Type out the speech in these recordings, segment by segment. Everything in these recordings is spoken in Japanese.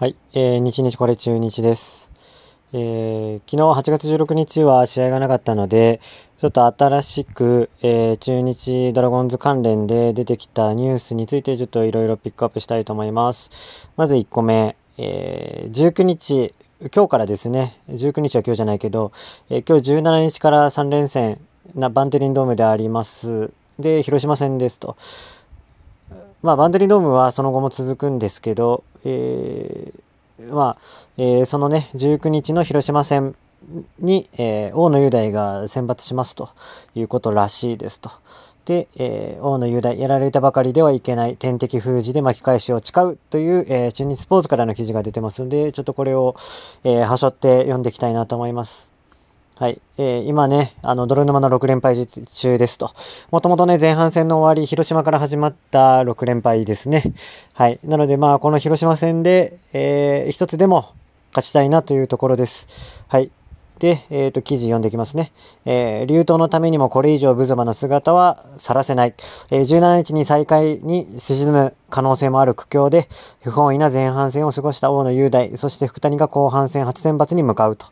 はい、えー、日日これ中日です。えー、昨日8月16日は試合がなかったので、ちょっと新しく、えー、中日ドラゴンズ関連で出てきたニュースについてちょっといろいろピックアップしたいと思います。まず1個目、えー、19日、今日からですね、19日は今日じゃないけど、えー、今日17日から3連戦なバンテリンドームであります。で、広島戦ですと。まあ、バンテリンドームはその後も続くんですけど、えー、まあ、えー、そのね、19日の広島戦に、えー、大野雄大が選抜しますということらしいですと。で、えー、大野雄大、やられたばかりではいけない天敵封じで巻き返しを誓うという、えー、中日スポーツからの記事が出てますので、ちょっとこれを、えー、はしょって読んでいきたいなと思います。はい。えー、今ね、あの、泥沼の6連敗中ですと。もともとね、前半戦の終わり、広島から始まった6連敗ですね。はい。なので、まあ、この広島戦で、えー、一つでも勝ちたいなというところです。はい。で、えっ、ー、と、記事読んでいきますね。えー、流闘のためにもこれ以上無様な姿は晒せない。えー、17日に再開に沈む可能性もある苦境で、不本意な前半戦を過ごした大野雄大、そして福谷が後半戦初選抜に向かうと。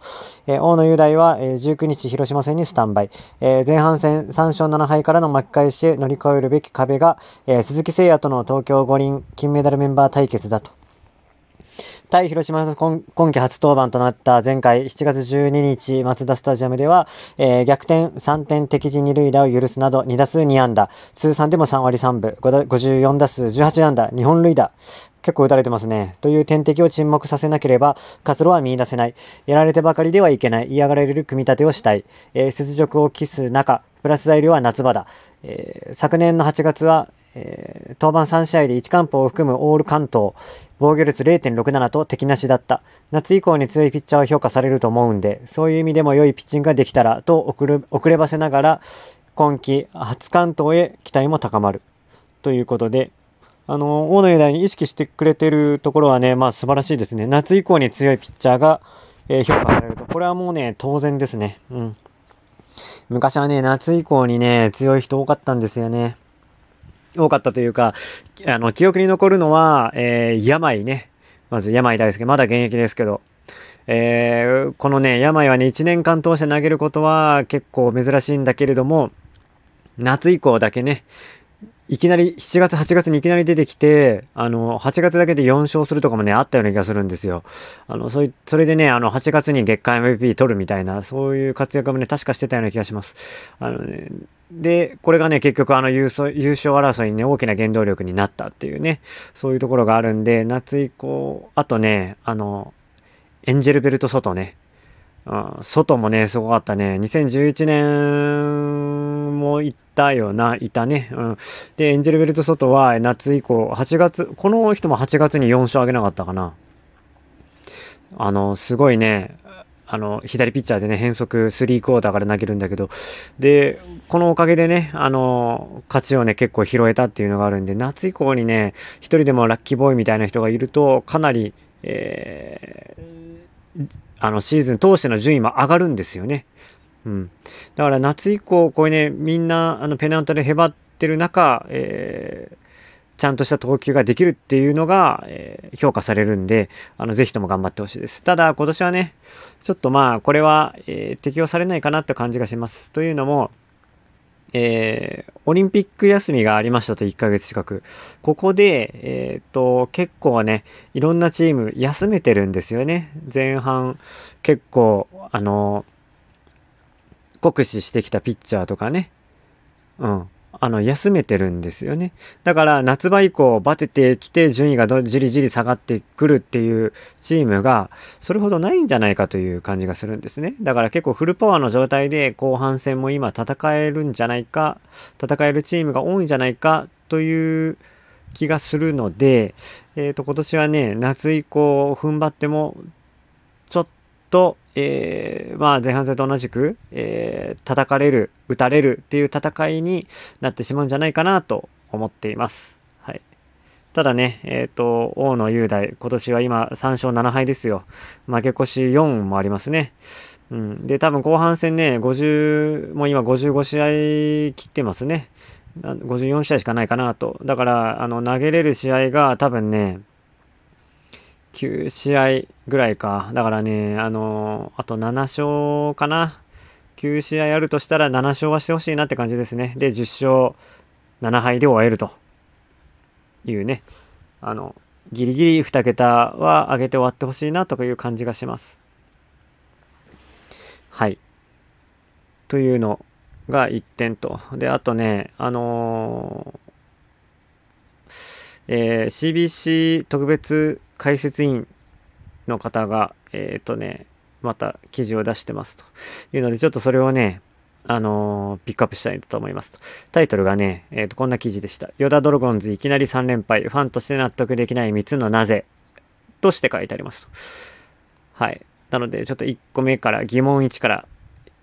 えー、大野雄大は、えー、19日広島戦にスタンバイ。えー、前半戦3勝7敗からの巻き返しへ乗り越えるべき壁が、えー、鈴木誠也との東京五輪金メダルメンバー対決だと。対広島の今季初登板となった前回7月12日マツダスタジアムでは、えー、逆転3点敵陣2塁打を許すなど2打数2安打、通算でも3割3分、54打数18安打、2本塁打、結構打たれてますね。という天敵を沈黙させなければ、活路は見出せない。やられてばかりではいけない。嫌がられる組み立てをしたい。えー、雪辱を期す中、プラス材料は夏場だ。えー、昨年の8月は、えー、登板3試合で1完封を含むオール関東。防御率0.67と敵なしだった。夏以降に強いピッチャーを評価されると思うんで、そういう意味でも良いピッチングができたらと遅れ遅ればせながら、今季初関東へ期待も高まる。ということで、あの、大野雄大に意識してくれてるところはね、まあ素晴らしいですね。夏以降に強いピッチャーが、えー、評価されると。これはもうね、当然ですね。うん。昔はね、夏以降にね、強い人多かったんですよね。多かったというか、あの、記憶に残るのは、えー、病ね。まず病大輔、まだ現役ですけど。えー、このね、病はね、1年間通して投げることは結構珍しいんだけれども、夏以降だけね、いきなり、7月、8月にいきなり出てきて、あの、8月だけで4勝するとかもね、あったような気がするんですよ。あの、そい、それでね、あの、8月に月間 MVP 取るみたいな、そういう活躍もね、確かしてたような気がします。あのね、で、これがね、結局あの優勝、優勝争いにね、大きな原動力になったっていうね、そういうところがあるんで、夏以降、あとね、あの、エンジェルベルト外ね、あ外もね、すごかったね。2011年も行ったよな、いたね。うん。で、エンジェルベルト外は夏以降、8月、この人も8月に4勝あげなかったかな。あの、すごいね、あの、左ピッチャーでね、変則3クォーターから投げるんだけど、で、このおかげでね、あの、勝ちをね、結構拾えたっていうのがあるんで、夏以降にね、一人でもラッキーボーイみたいな人がいると、かなり、えー、あの、シーズン通しての順位も上がるんですよね。うん。だから夏以降、これね、みんな、あの、ペナントでへばってる中、えー、ちゃんとした投球ができるっていうのが、えー、評価されるんで、あの、ぜひとも頑張ってほしいです。ただ、今年はね、ちょっとまあ、これは、えー、適用されないかなって感じがします。というのも、えー、オリンピック休みがありましたと1ヶ月近く。ここで、えっ、と、結構ね、いろんなチーム休めてるんですよね。前半、結構、あの、酷使してきたピッチャーとかね。うん。あの、休めてるんですよね。だから、夏場以降、バテてきて、順位がじりじり下がってくるっていうチームが、それほどないんじゃないかという感じがするんですね。だから結構フルパワーの状態で、後半戦も今戦えるんじゃないか、戦えるチームが多いんじゃないか、という気がするので、えっ、ー、と、今年はね、夏以降、踏ん張っても、と、えー、まあ前半戦と同じく、えー、叩かれる、打たれるっていう戦いになってしまうんじゃないかなと思っています。はい。ただね、えっ、ー、と、大野雄大、今年は今3勝7敗ですよ。負け越し4もありますね。うん。で、多分後半戦ね、50、もう今55試合切ってますね。54試合しかないかなと。だから、あの、投げれる試合が多分ね、9試合ぐらいか。だからね、あのー、あと7勝かな。9試合あるとしたら7勝はしてほしいなって感じですね。で、10勝7敗で終えるというね、あの、ギリギリ2桁は上げて終わってほしいなという感じがします。はい。というのが1点と。で、あとね、あのー、えー、CBC 特別解説員の方が、えっ、ー、とね、また記事を出してますというので、ちょっとそれをね、あのー、ピックアップしたいと思いますと。タイトルがね、えっ、ー、と、こんな記事でした。ヨダドラゴンズいきなり3連敗、ファンとして納得できない3つのなぜとして書いてありますと。はい。なので、ちょっと1個目から疑問1から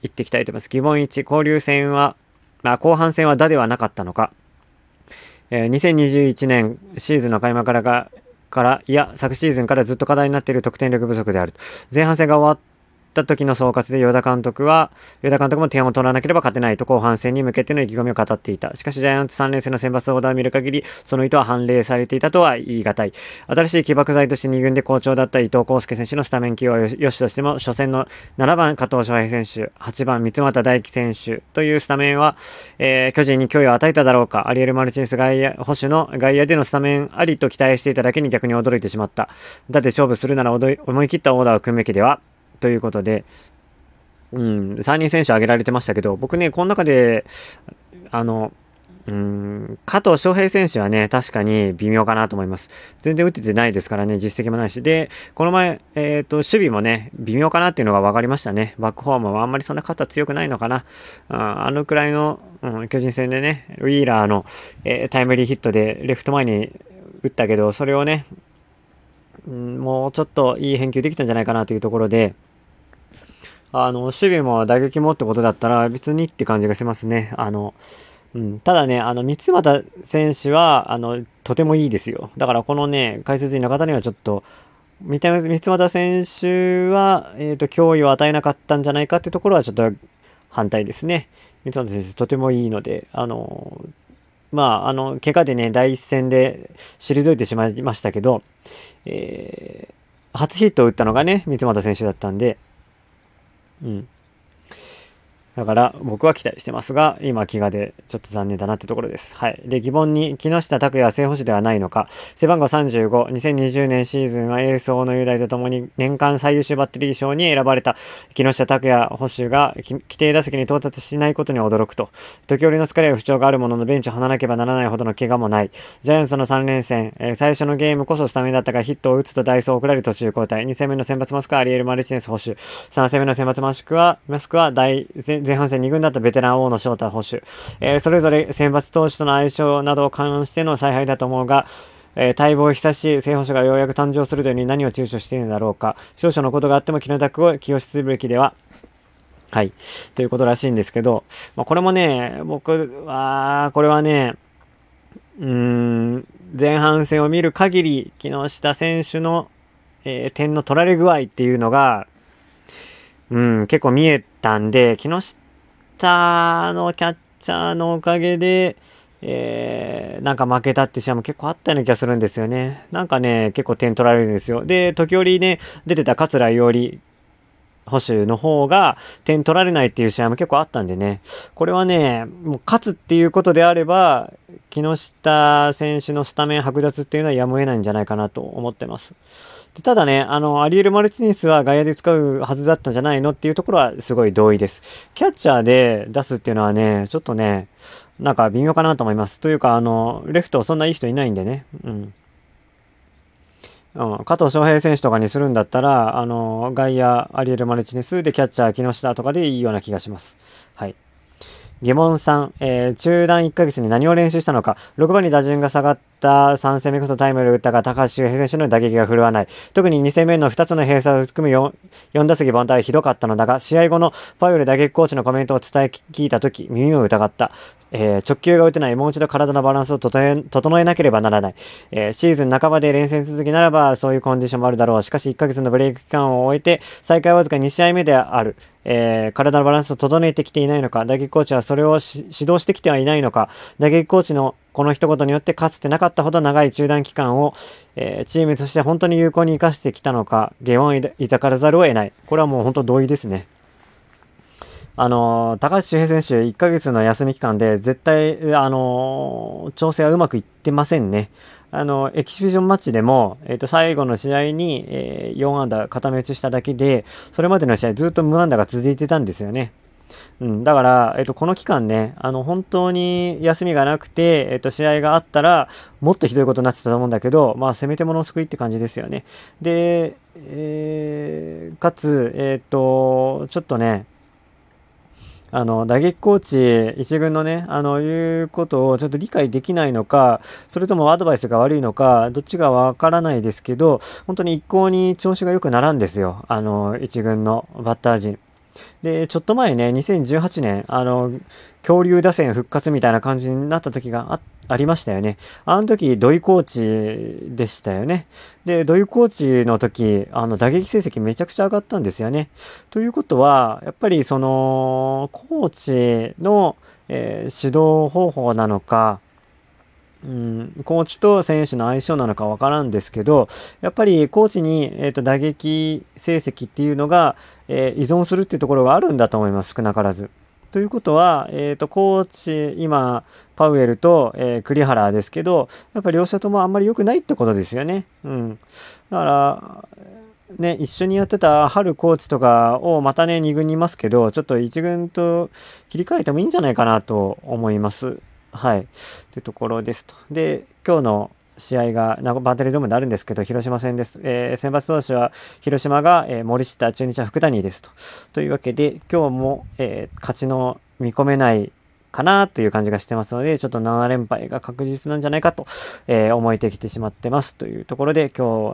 言っていきたいと思います。疑問1、交流戦は、まあ、後半戦は打ではなかったのか。えー、2021年シーズンの開幕からが、から、いや、昨シーズンからずっと課題になっている得点力不足である。前半戦が終わっった時の総括で、与田監督は、与田監督も点を取らなければ勝てないと後半戦に向けての意気込みを語っていた。しかし、ジャイアンツ3連戦の選抜オーダーを見る限り、その意図は反例されていたとは言い難い。新しい起爆剤として2軍で好調だった伊藤康介選手のスタメン起用はよしとしても、初戦の7番加藤翔平選手、8番三俣大輝選手というスタメンは、えー、巨人に脅威を与えただろうか。アリエル・マルチネス外野、保守の外野でのスタメンありと期待していただけに逆に驚いてしまった。だって勝負するなら思い切ったオーダーを組むべきではということで、うん、3人選手挙げられてましたけど、僕ね、この中で、あの、うん、加藤翔平選手はね、確かに微妙かなと思います。全然打ててないですからね、実績もないし。で、この前、えっ、ー、と、守備もね、微妙かなっていうのが分かりましたね。バックホームはあんまりそんな肩強くないのかな。ああのくらいの、うん、巨人戦でね、ウィーラーの、えー、タイムリーヒットでレフト前に打ったけど、それをね、うん、もうちょっといい返球できたんじゃないかなというところで、あの、守備も打撃もってことだったら別にって感じがしますね。あの、うん、ただね、あの、三俣選手は、あの、とてもいいですよ。だからこのね、解説員の方にはちょっと、三俣選手は、えっ、ー、と、脅威を与えなかったんじゃないかってところはちょっと反対ですね。三俣選手とてもいいので、あの、まあ、あの、怪我でね、第一戦で退いてしまいましたけど、えー、初ヒットを打ったのがね、三俣選手だったんで、うん。だから僕は期待してますが、今、飢餓でちょっと残念だなってところです。はい。で、疑問に、木下拓也正捕手ではないのか。背番号35、2020年シーズンはエース王の雄大とともに年間最優秀バッテリー賞に選ばれた木下拓也捕手が規定打席に到達しないことに驚くと。時折の疲れや不調があるもののベンチを離なければならないほどの怪我もない。ジャイアンツの3連戦、えー、最初のゲームこそスタメンだったがヒットを打つとダイソーを送られる途中交代。2戦目の先発マスクはアリエル・マルチネス捕手。3戦目の先発マスクは、マスクは大、前前半戦2軍だったベテラン王の翔太捕手、えー、それぞれ選抜投手との相性などを関しての采配だと思うが、えー、待望久しい正捕手がようやく誕生するというに何を躊躇しているのだろうか。少々のことがあっても、木の拓を起用すべきでは。はい。ということらしいんですけど、まあ、これもね、僕は、これはね、うーん、前半戦を見る限り、木下選手の、えー、点の取られ具合っていうのが、うん、結構見えたんで、木下のキャッチャーのおかげで、えー、なんか負けたって試合も結構あったような気がするんですよね。なんかね、結構点取られるんですよ。で、時折ね、出てた桂伊織捕手の方が点取られないっていう試合も結構あったんでね。これはね、もう勝つっていうことであれば、木下選手のスタメン剥奪っていうのはやむを得ないんじゃないかなと思ってます。でただね、あの、アリエル・マルチニスは外野で使うはずだったんじゃないのっていうところはすごい同意です。キャッチャーで出すっていうのはね、ちょっとね、なんか微妙かなと思います。というか、あの、レフトそんないい人いないんでね。うん。加藤翔平選手とかにするんだったら、あの、外野、アリエル・マルチネスでキャッチャー、木下とかでいいような気がします。はい。疑問3、えー、中断1ヶ月に何を練習したのか、6番に打順が下がった3戦目こそタイムル打ったが、高橋周平選手の打撃が振るわない。特に2戦目の2つの閉鎖を含む 4, 4打席凡退はひどかったのだが、試合後のパウエル打撃コーチのコメントを伝え聞いたとき、耳を疑った。えー、直球が打てない、もう一度体のバランスを整えなければならない。えー、シーズン半ばで連戦続きならば、そういうコンディションもあるだろう。しかし、1ヶ月のブレイク期間を終えて、再開わずか2試合目である。えー、体のバランスを整えてきていないのか、打撃コーチはそれを指導してきてはいないのか、打撃コーチのこの一言によってかつてなかったほど長い中断期間を、えー、チームとして本当に有効に活かしてきたのか、疑問を抱からざるを得ない。これはもう本当同意ですね。あの、高橋周平選手、1ヶ月の休み期間で、絶対、あの、調整はうまくいってませんね。あの、エキシビジョンマッチでも、えっ、ー、と、最後の試合に、えー、4安打固め打ちしただけで、それまでの試合ずっと無安打が続いてたんですよね。うん、だから、えっと、この期間ね、あの、本当に休みがなくて、えっと、試合があったら、もっとひどいことになってたと思うんだけど、まあ、せめてものを救いって感じですよね。で、えー、かつ、えっと、ちょっとね、あの、打撃コーチ、一軍のね、あの、いうことをちょっと理解できないのか、それともアドバイスが悪いのか、どっちがわからないですけど、本当に一向に調子が良くならんですよ。あの、一軍のバッター陣。で、ちょっと前ね、2018年、あの、恐竜打線復活みたいな感じになった時があっありましたよね。あの時、土井コーチでしたよね。で、土井コーチの時、あの、打撃成績めちゃくちゃ上がったんですよね。ということは、やっぱりその、コーチの、えー、指導方法なのか、うん、コーチと選手の相性なのかわからんですけど、やっぱりコーチに、えーと、打撃成績っていうのが、えー、依存するっていうところがあるんだと思います、少なからず。ということは、えっ、ー、と、コーチ、今、パウエルと、えー、栗原ですけど、やっぱり両者ともあんまり良くないってことですよね。うん。だから、ね、一緒にやってた春コーチとかをまたね、2軍にいますけど、ちょっと1軍と切り替えてもいいんじゃないかなと思います。はい。というところですと。で、今日の試合がバンテリードームであるんですけど、広島戦です。えー、選抜投手は広島が、えー、森下、中日は福谷ですと。というわけで、今日も、えー、勝ちの見込めないかなという感じがしてますので、ちょっと7連敗が確実なんじゃないかと、え、思えてきてしまってます。というところで、今日